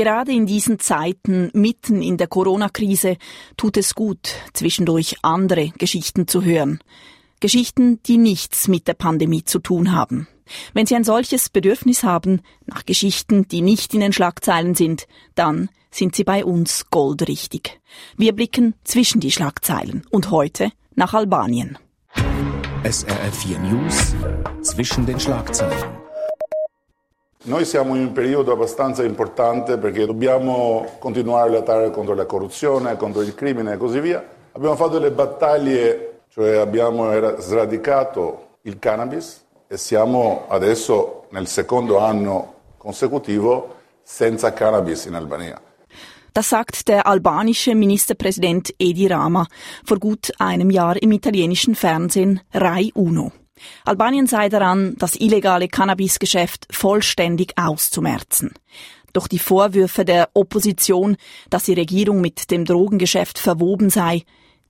Gerade in diesen Zeiten, mitten in der Corona-Krise, tut es gut, zwischendurch andere Geschichten zu hören. Geschichten, die nichts mit der Pandemie zu tun haben. Wenn Sie ein solches Bedürfnis haben nach Geschichten, die nicht in den Schlagzeilen sind, dann sind Sie bei uns goldrichtig. Wir blicken zwischen die Schlagzeilen und heute nach Albanien. SRF 4 News zwischen den Schlagzeilen. Noi siamo in un periodo abbastanza importante perché dobbiamo continuare a lottare contro la corruzione, contro il crimine e così via. Abbiamo fatto delle battaglie, cioè abbiamo sradicato il cannabis e siamo adesso nel secondo anno consecutivo senza cannabis in Albania. Das sagt der albanische Ministerpräsident Edi Rama vor gut einem Jahr im italienischen Fernsehen Rai Uno. Albanien sei daran, das illegale Cannabisgeschäft vollständig auszumerzen. Doch die Vorwürfe der Opposition, dass die Regierung mit dem Drogengeschäft verwoben sei,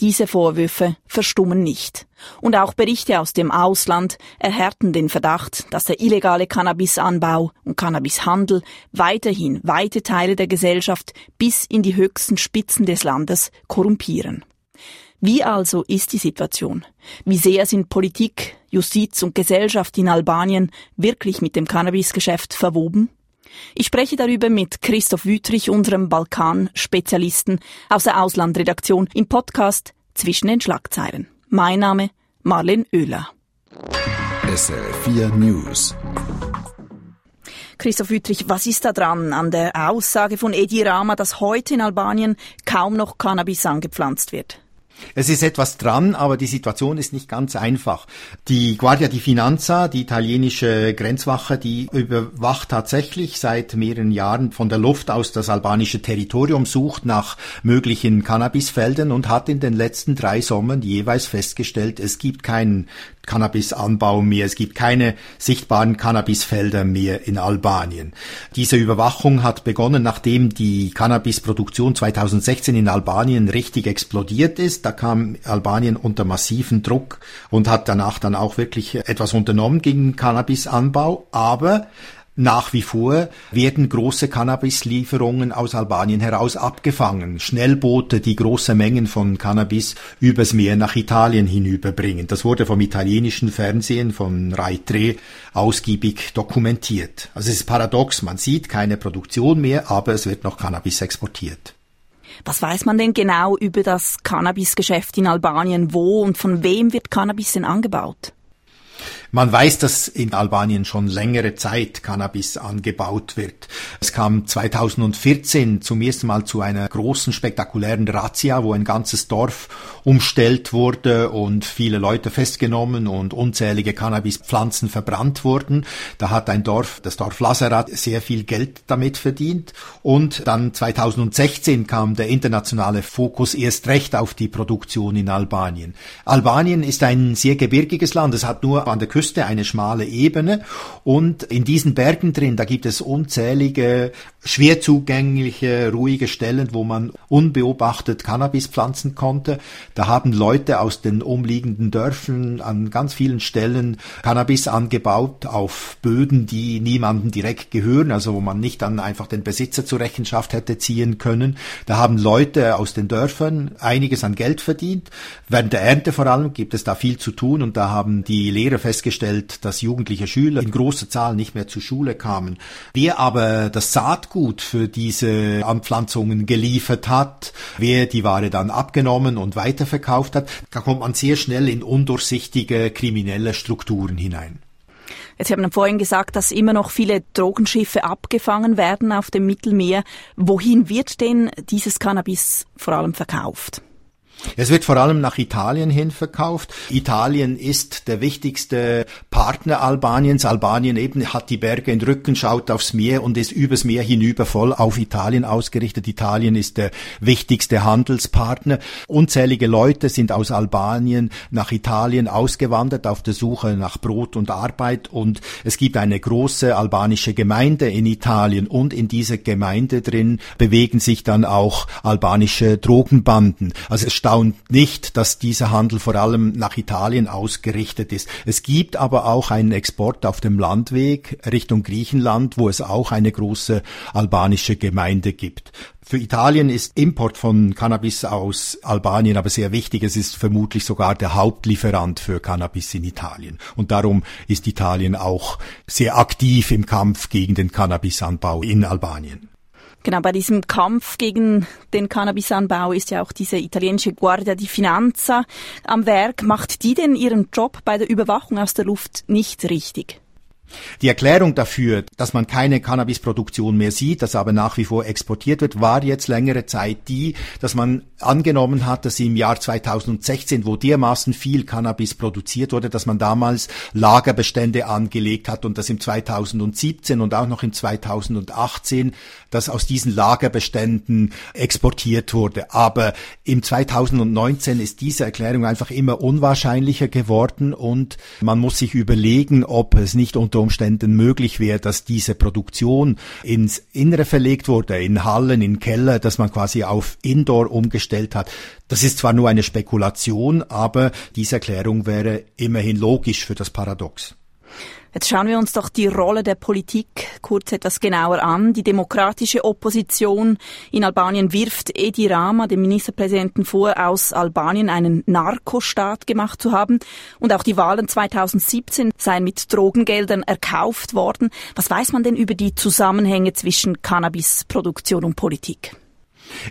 diese Vorwürfe verstummen nicht. Und auch Berichte aus dem Ausland erhärten den Verdacht, dass der illegale Cannabisanbau und Cannabishandel weiterhin weite Teile der Gesellschaft bis in die höchsten Spitzen des Landes korrumpieren. Wie also ist die Situation? Wie sehr sind Politik, Justiz und Gesellschaft in Albanien wirklich mit dem Cannabisgeschäft verwoben? Ich spreche darüber mit Christoph Wüthrich, unserem Balkan-Spezialisten aus der Auslandredaktion im Podcast Zwischen den Schlagzeilen. Mein Name Marlen Oehler. SRF 4 News. Christoph Wüthrich, was ist da dran an der Aussage von Edi Rama, dass heute in Albanien kaum noch Cannabis angepflanzt wird? Es ist etwas dran, aber die Situation ist nicht ganz einfach. Die Guardia di Finanza, die italienische Grenzwache, die überwacht tatsächlich seit mehreren Jahren von der Luft aus das albanische Territorium, sucht nach möglichen Cannabisfeldern und hat in den letzten drei Sommern jeweils festgestellt, es gibt keinen Cannabisanbau mehr. Es gibt keine sichtbaren Cannabisfelder mehr in Albanien. Diese Überwachung hat begonnen, nachdem die Cannabisproduktion 2016 in Albanien richtig explodiert ist. Da kam Albanien unter massiven Druck und hat danach dann auch wirklich etwas unternommen gegen Cannabisanbau. Aber nach wie vor werden große Cannabislieferungen aus Albanien heraus abgefangen. Schnellboote, die große Mengen von Cannabis übers Meer nach Italien hinüberbringen. Das wurde vom italienischen Fernsehen von Rai 3 ausgiebig dokumentiert. Also es ist paradox, man sieht keine Produktion mehr, aber es wird noch Cannabis exportiert. Was weiß man denn genau über das Cannabisgeschäft in Albanien? Wo und von wem wird Cannabis denn angebaut? Man weiß, dass in Albanien schon längere Zeit Cannabis angebaut wird. Es kam 2014 zum ersten Mal zu einer großen spektakulären Razzia, wo ein ganzes Dorf umstellt wurde und viele Leute festgenommen und unzählige Cannabispflanzen verbrannt wurden. Da hat ein Dorf, das Dorf Lazarat, sehr viel Geld damit verdient. Und dann 2016 kam der internationale Fokus erst recht auf die Produktion in Albanien. Albanien ist ein sehr gebirgiges Land. Es hat nur an der Küste eine schmale Ebene und in diesen Bergen drin, da gibt es unzählige, schwer zugängliche, ruhige Stellen, wo man unbeobachtet Cannabis pflanzen konnte. Da haben Leute aus den umliegenden Dörfern an ganz vielen Stellen Cannabis angebaut auf Böden, die niemandem direkt gehören, also wo man nicht dann einfach den Besitzer zur Rechenschaft hätte ziehen können. Da haben Leute aus den Dörfern einiges an Geld verdient. Während der Ernte vor allem gibt es da viel zu tun und da haben die Lehrer festgestellt, festgestellt, dass jugendliche Schüler in großer Zahl nicht mehr zur Schule kamen. Wer aber das Saatgut für diese Anpflanzungen geliefert hat, wer die Ware dann abgenommen und weiterverkauft hat, da kommt man sehr schnell in undurchsichtige kriminelle Strukturen hinein. Jetzt haben wir vorhin gesagt, dass immer noch viele Drogenschiffe abgefangen werden auf dem Mittelmeer. Wohin wird denn dieses Cannabis vor allem verkauft? Es wird vor allem nach Italien hin verkauft. Italien ist der wichtigste Partner Albaniens. Albanien eben hat die Berge in Rücken, schaut aufs Meer und ist übers Meer hinüber voll auf Italien ausgerichtet. Italien ist der wichtigste Handelspartner. Unzählige Leute sind aus Albanien nach Italien ausgewandert auf der Suche nach Brot und Arbeit und es gibt eine große albanische Gemeinde in Italien und in dieser Gemeinde drin bewegen sich dann auch albanische Drogenbanden. Also es erstaunt nicht, dass dieser Handel vor allem nach Italien ausgerichtet ist. Es gibt aber auch einen Export auf dem Landweg Richtung Griechenland, wo es auch eine große albanische Gemeinde gibt. Für Italien ist Import von Cannabis aus Albanien aber sehr wichtig. Es ist vermutlich sogar der Hauptlieferant für Cannabis in Italien. Und darum ist Italien auch sehr aktiv im Kampf gegen den Cannabisanbau in Albanien. Genau, bei diesem Kampf gegen den Cannabisanbau ist ja auch diese italienische Guardia di Finanza am Werk. Macht die denn ihren Job bei der Überwachung aus der Luft nicht richtig? Die Erklärung dafür, dass man keine Cannabisproduktion mehr sieht, dass aber nach wie vor exportiert wird, war jetzt längere Zeit die, dass man angenommen hat, dass im Jahr 2016, wo dermaßen viel Cannabis produziert wurde, dass man damals Lagerbestände angelegt hat und dass im 2017 und auch noch im 2018, dass aus diesen Lagerbeständen exportiert wurde. Aber im 2019 ist diese Erklärung einfach immer unwahrscheinlicher geworden und man muss sich überlegen, ob es nicht unter Umständen möglich wäre, dass diese Produktion ins Innere verlegt wurde, in Hallen, in Keller, dass man quasi auf Indoor umgestellt hat. Das ist zwar nur eine Spekulation, aber diese Erklärung wäre immerhin logisch für das Paradox. Jetzt schauen wir uns doch die Rolle der Politik kurz etwas genauer an. Die demokratische Opposition in Albanien wirft Edi Rama, dem Ministerpräsidenten, vor, aus Albanien einen Narkostaat gemacht zu haben. Und auch die Wahlen 2017 seien mit Drogengeldern erkauft worden. Was weiß man denn über die Zusammenhänge zwischen Cannabisproduktion und Politik?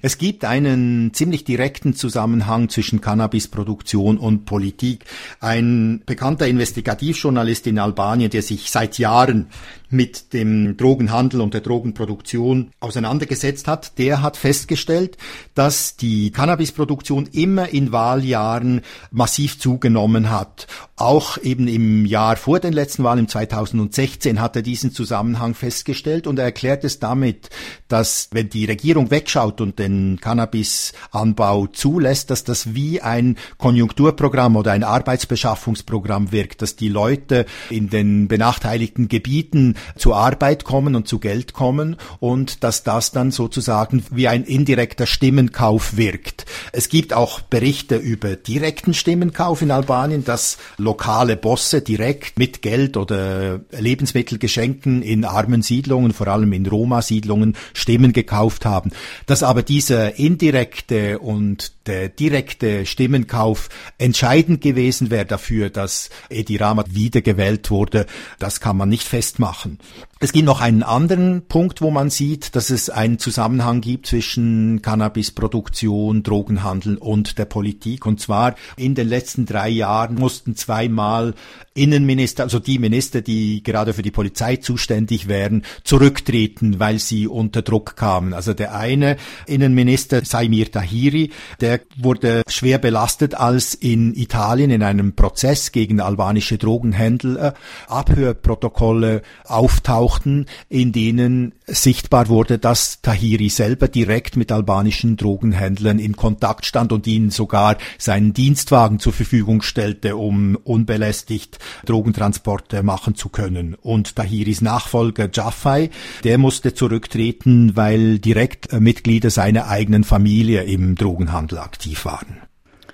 Es gibt einen ziemlich direkten Zusammenhang zwischen Cannabisproduktion und Politik. Ein bekannter Investigativjournalist in Albanien, der sich seit Jahren mit dem Drogenhandel und der Drogenproduktion auseinandergesetzt hat, der hat festgestellt, dass die Cannabisproduktion immer in Wahljahren massiv zugenommen hat. Auch eben im Jahr vor den letzten Wahlen, im 2016, hat er diesen Zusammenhang festgestellt und er erklärt es damit, dass wenn die Regierung wegschaut und den Cannabisanbau zulässt, dass das wie ein Konjunkturprogramm oder ein Arbeitsbeschaffungsprogramm wirkt, dass die Leute in den benachteiligten Gebieten zur Arbeit kommen und zu Geld kommen und dass das dann sozusagen wie ein indirekter Stimmenkauf wirkt. Es gibt auch Berichte über direkten Stimmenkauf in Albanien, dass lokale Bosse direkt mit Geld oder Lebensmittelgeschenken in armen Siedlungen, vor allem in Roma-Siedlungen, Stimmen gekauft haben. Dass aber dieser indirekte und der direkte Stimmenkauf entscheidend gewesen wäre dafür, dass Edi Rama wiedergewählt wurde, das kann man nicht festmachen. Es gibt noch einen anderen Punkt, wo man sieht, dass es einen Zusammenhang gibt zwischen Cannabisproduktion, Drogenhandel und der Politik. Und zwar in den letzten drei Jahren mussten zweimal Innenminister, also die Minister, die gerade für die Polizei zuständig wären, zurücktreten, weil sie unter Druck kamen. Also der eine Innenminister, Saimir Tahiri, der wurde schwer belastet, als in Italien in einem Prozess gegen albanische Drogenhändler Abhörprotokolle auftauchten, in denen sichtbar wurde, dass Tahiri selber direkt mit albanischen Drogenhändlern in Kontakt stand und ihnen sogar seinen Dienstwagen zur Verfügung stellte, um unbelästigt Drogentransporte machen zu können. Und Tahiris Nachfolger Jaffai, der musste zurücktreten, weil direkt Mitglieder seiner eigenen Familie im Drogenhandel aktiv waren.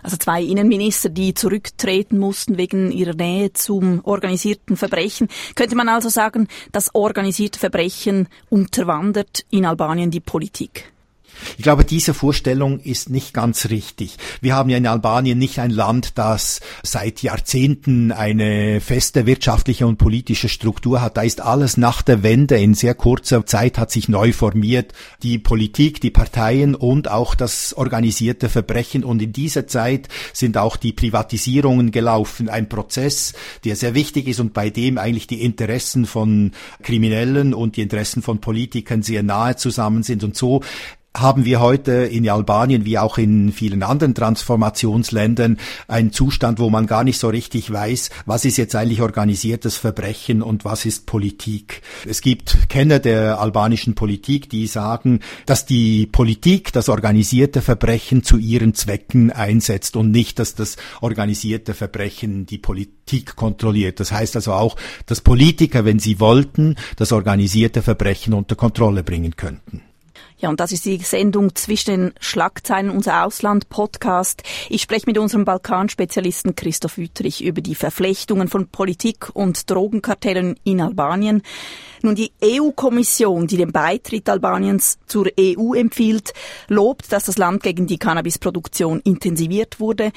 Also zwei Innenminister, die zurücktreten mussten wegen ihrer Nähe zum organisierten Verbrechen. Könnte man also sagen, das organisierte Verbrechen unterwandert in Albanien die Politik? Ich glaube, diese Vorstellung ist nicht ganz richtig. Wir haben ja in Albanien nicht ein Land, das seit Jahrzehnten eine feste wirtschaftliche und politische Struktur hat. Da ist alles nach der Wende in sehr kurzer Zeit hat sich neu formiert. Die Politik, die Parteien und auch das organisierte Verbrechen. Und in dieser Zeit sind auch die Privatisierungen gelaufen. Ein Prozess, der sehr wichtig ist und bei dem eigentlich die Interessen von Kriminellen und die Interessen von Politikern sehr nahe zusammen sind. Und so haben wir heute in Albanien wie auch in vielen anderen Transformationsländern einen Zustand, wo man gar nicht so richtig weiß, was ist jetzt eigentlich organisiertes Verbrechen und was ist Politik. Es gibt Kenner der albanischen Politik, die sagen, dass die Politik das organisierte Verbrechen zu ihren Zwecken einsetzt und nicht, dass das organisierte Verbrechen die Politik kontrolliert. Das heißt also auch, dass Politiker, wenn sie wollten, das organisierte Verbrechen unter Kontrolle bringen könnten. Ja, und das ist die Sendung zwischen den Schlagzeilen unser Ausland Podcast. Ich spreche mit unserem Balkanspezialisten Christoph Wüttrich über die Verflechtungen von Politik und Drogenkartellen in Albanien. Nun, die EU-Kommission, die den Beitritt Albaniens zur EU empfiehlt, lobt, dass das Land gegen die Cannabisproduktion intensiviert wurde.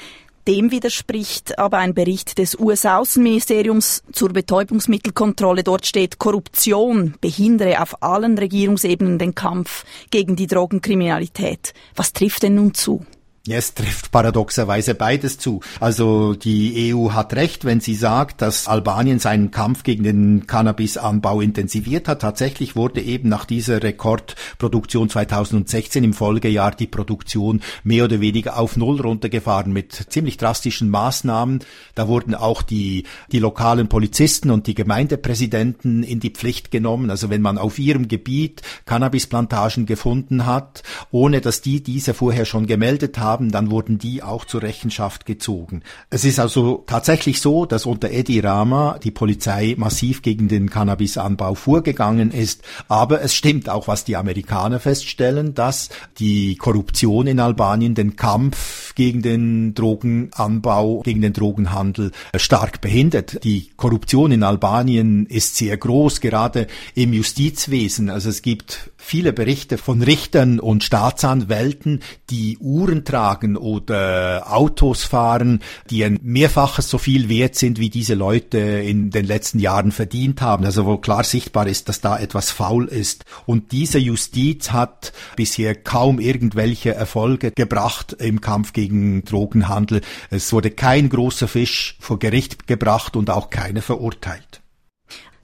Dem widerspricht aber ein Bericht des US-Außenministeriums zur Betäubungsmittelkontrolle. Dort steht, Korruption behindere auf allen Regierungsebenen den Kampf gegen die Drogenkriminalität. Was trifft denn nun zu? Ja, es trifft paradoxerweise beides zu. Also die EU hat recht, wenn sie sagt, dass Albanien seinen Kampf gegen den Cannabisanbau intensiviert hat. Tatsächlich wurde eben nach dieser Rekordproduktion 2016 im Folgejahr die Produktion mehr oder weniger auf Null runtergefahren mit ziemlich drastischen Maßnahmen. Da wurden auch die, die lokalen Polizisten und die Gemeindepräsidenten in die Pflicht genommen. Also wenn man auf ihrem Gebiet Cannabisplantagen gefunden hat, ohne dass die diese vorher schon gemeldet haben, haben, dann wurden die auch zur Rechenschaft gezogen. Es ist also tatsächlich so, dass unter Edi Rama die Polizei massiv gegen den Cannabisanbau vorgegangen ist. Aber es stimmt auch, was die Amerikaner feststellen, dass die Korruption in Albanien den Kampf gegen den Drogenanbau, gegen den Drogenhandel stark behindert. Die Korruption in Albanien ist sehr groß, gerade im Justizwesen. Also es gibt viele Berichte von Richtern und Staatsanwälten, die Uhren tragen oder Autos fahren, die ein mehrfaches so viel wert sind, wie diese Leute in den letzten Jahren verdient haben. Also wo klar sichtbar ist, dass da etwas faul ist. Und diese Justiz hat bisher kaum irgendwelche Erfolge gebracht im Kampf gegen Drogenhandel. Es wurde kein großer Fisch vor Gericht gebracht und auch keiner verurteilt.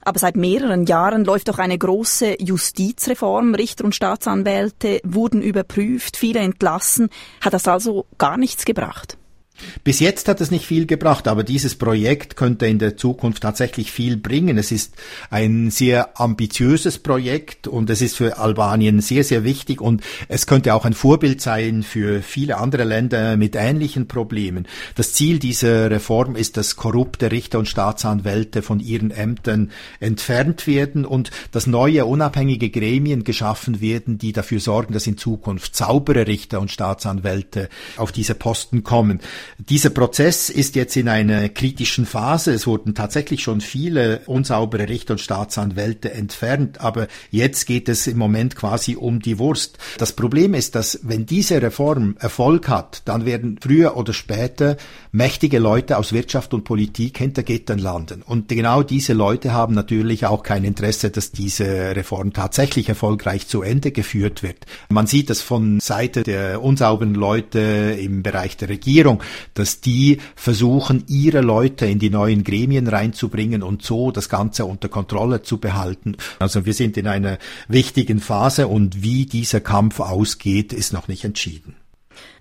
Aber seit mehreren Jahren läuft doch eine große Justizreform. Richter und Staatsanwälte wurden überprüft, viele entlassen. Hat das also gar nichts gebracht? Bis jetzt hat es nicht viel gebracht, aber dieses Projekt könnte in der Zukunft tatsächlich viel bringen. Es ist ein sehr ambitiöses Projekt und es ist für Albanien sehr, sehr wichtig und es könnte auch ein Vorbild sein für viele andere Länder mit ähnlichen Problemen. Das Ziel dieser Reform ist, dass korrupte Richter und Staatsanwälte von ihren Ämtern entfernt werden und dass neue unabhängige Gremien geschaffen werden, die dafür sorgen, dass in Zukunft saubere Richter und Staatsanwälte auf diese Posten kommen. Dieser Prozess ist jetzt in einer kritischen Phase. Es wurden tatsächlich schon viele unsaubere Richter und Staatsanwälte entfernt, aber jetzt geht es im Moment quasi um die Wurst. Das Problem ist, dass wenn diese Reform Erfolg hat, dann werden früher oder später mächtige Leute aus Wirtschaft und Politik hinter Gittern landen. Und genau diese Leute haben natürlich auch kein Interesse, dass diese Reform tatsächlich erfolgreich zu Ende geführt wird. Man sieht das von Seite der unsauberen Leute im Bereich der Regierung dass die versuchen, ihre Leute in die neuen Gremien reinzubringen und so das Ganze unter Kontrolle zu behalten. Also wir sind in einer wichtigen Phase und wie dieser Kampf ausgeht, ist noch nicht entschieden.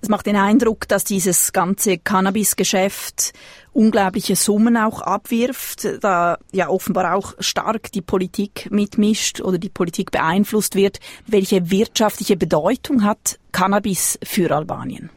Es macht den Eindruck, dass dieses ganze Cannabis-Geschäft unglaubliche Summen auch abwirft, da ja offenbar auch stark die Politik mitmischt oder die Politik beeinflusst wird. Welche wirtschaftliche Bedeutung hat Cannabis für Albanien?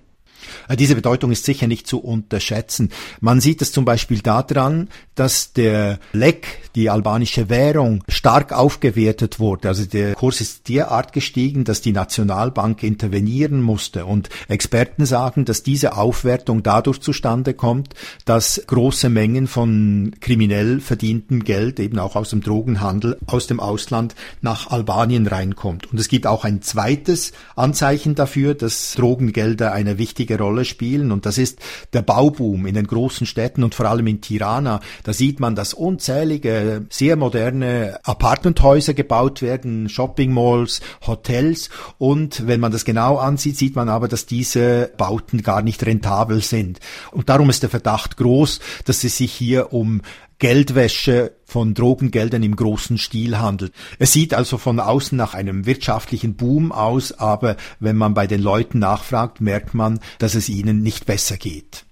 Äh, diese Bedeutung ist sicher nicht zu unterschätzen. Man sieht es zum Beispiel daran, dass der Lek, die albanische Währung, stark aufgewertet wurde. Also der Kurs ist derart gestiegen, dass die Nationalbank intervenieren musste. Und Experten sagen, dass diese Aufwertung dadurch zustande kommt, dass große Mengen von kriminell verdientem Geld, eben auch aus dem Drogenhandel, aus dem Ausland nach Albanien reinkommt. Und es gibt auch ein zweites Anzeichen dafür, dass Drogengelder eine wichtige Rolle spielen. Und das ist der Bauboom in den großen Städten und vor allem in Tirana. Da sieht man, dass unzählige, sehr moderne Apartmenthäuser gebaut werden, Shopping Malls, Hotels. Und wenn man das genau ansieht, sieht man aber, dass diese Bauten gar nicht rentabel sind. Und darum ist der Verdacht groß, dass es sich hier um Geldwäsche von Drogengeldern im großen Stil handelt. Es sieht also von außen nach einem wirtschaftlichen Boom aus, aber wenn man bei den Leuten nachfragt, merkt man, dass es ihnen nicht besser geht.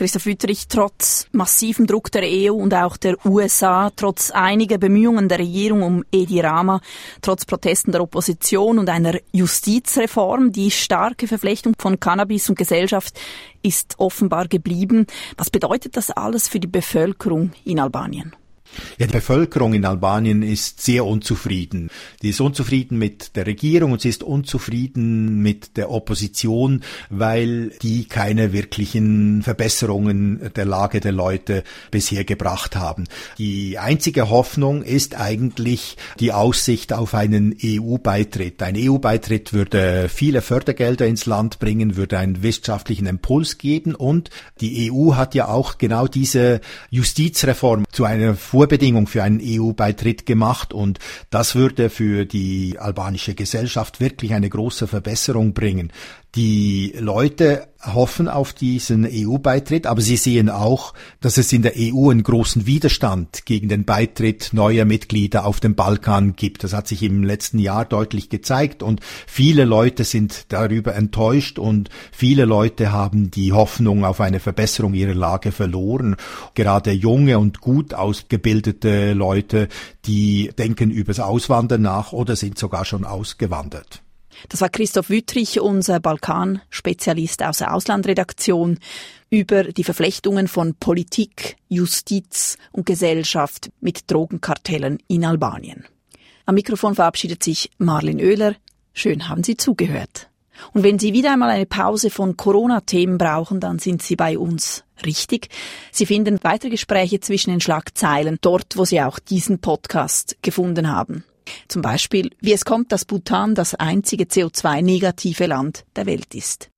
Christoph Wütterich, trotz massivem Druck der EU und auch der USA, trotz einiger Bemühungen der Regierung um Edi Rama, trotz Protesten der Opposition und einer Justizreform, die starke Verflechtung von Cannabis und Gesellschaft ist offenbar geblieben. Was bedeutet das alles für die Bevölkerung in Albanien? Ja, die Bevölkerung in Albanien ist sehr unzufrieden. Die ist unzufrieden mit der Regierung und sie ist unzufrieden mit der Opposition, weil die keine wirklichen Verbesserungen der Lage der Leute bisher gebracht haben. Die einzige Hoffnung ist eigentlich die Aussicht auf einen EU-Beitritt. Ein EU-Beitritt würde viele Fördergelder ins Land bringen, würde einen wirtschaftlichen Impuls geben und die EU hat ja auch genau diese Justizreform zu einer Vorbedingung für einen EU-Beitritt gemacht und das würde für die albanische Gesellschaft wirklich eine große Verbesserung bringen. Die Leute hoffen auf diesen EU-Beitritt, aber sie sehen auch, dass es in der EU einen großen Widerstand gegen den Beitritt neuer Mitglieder auf dem Balkan gibt. Das hat sich im letzten Jahr deutlich gezeigt und viele Leute sind darüber enttäuscht und viele Leute haben die Hoffnung auf eine Verbesserung ihrer Lage verloren. Gerade junge und gut ausgebildete Leute, die denken übers Auswandern nach oder sind sogar schon ausgewandert. Das war Christoph Wüttrich, unser Balkan-Spezialist aus der Auslandredaktion, über die Verflechtungen von Politik, Justiz und Gesellschaft mit Drogenkartellen in Albanien. Am Mikrofon verabschiedet sich Marlin Oehler. Schön haben Sie zugehört. Und wenn Sie wieder einmal eine Pause von Corona-Themen brauchen, dann sind Sie bei uns richtig. Sie finden weitere Gespräche zwischen den Schlagzeilen dort, wo Sie auch diesen Podcast gefunden haben. Zum Beispiel, wie es kommt, dass Bhutan das einzige CO2-negative Land der Welt ist.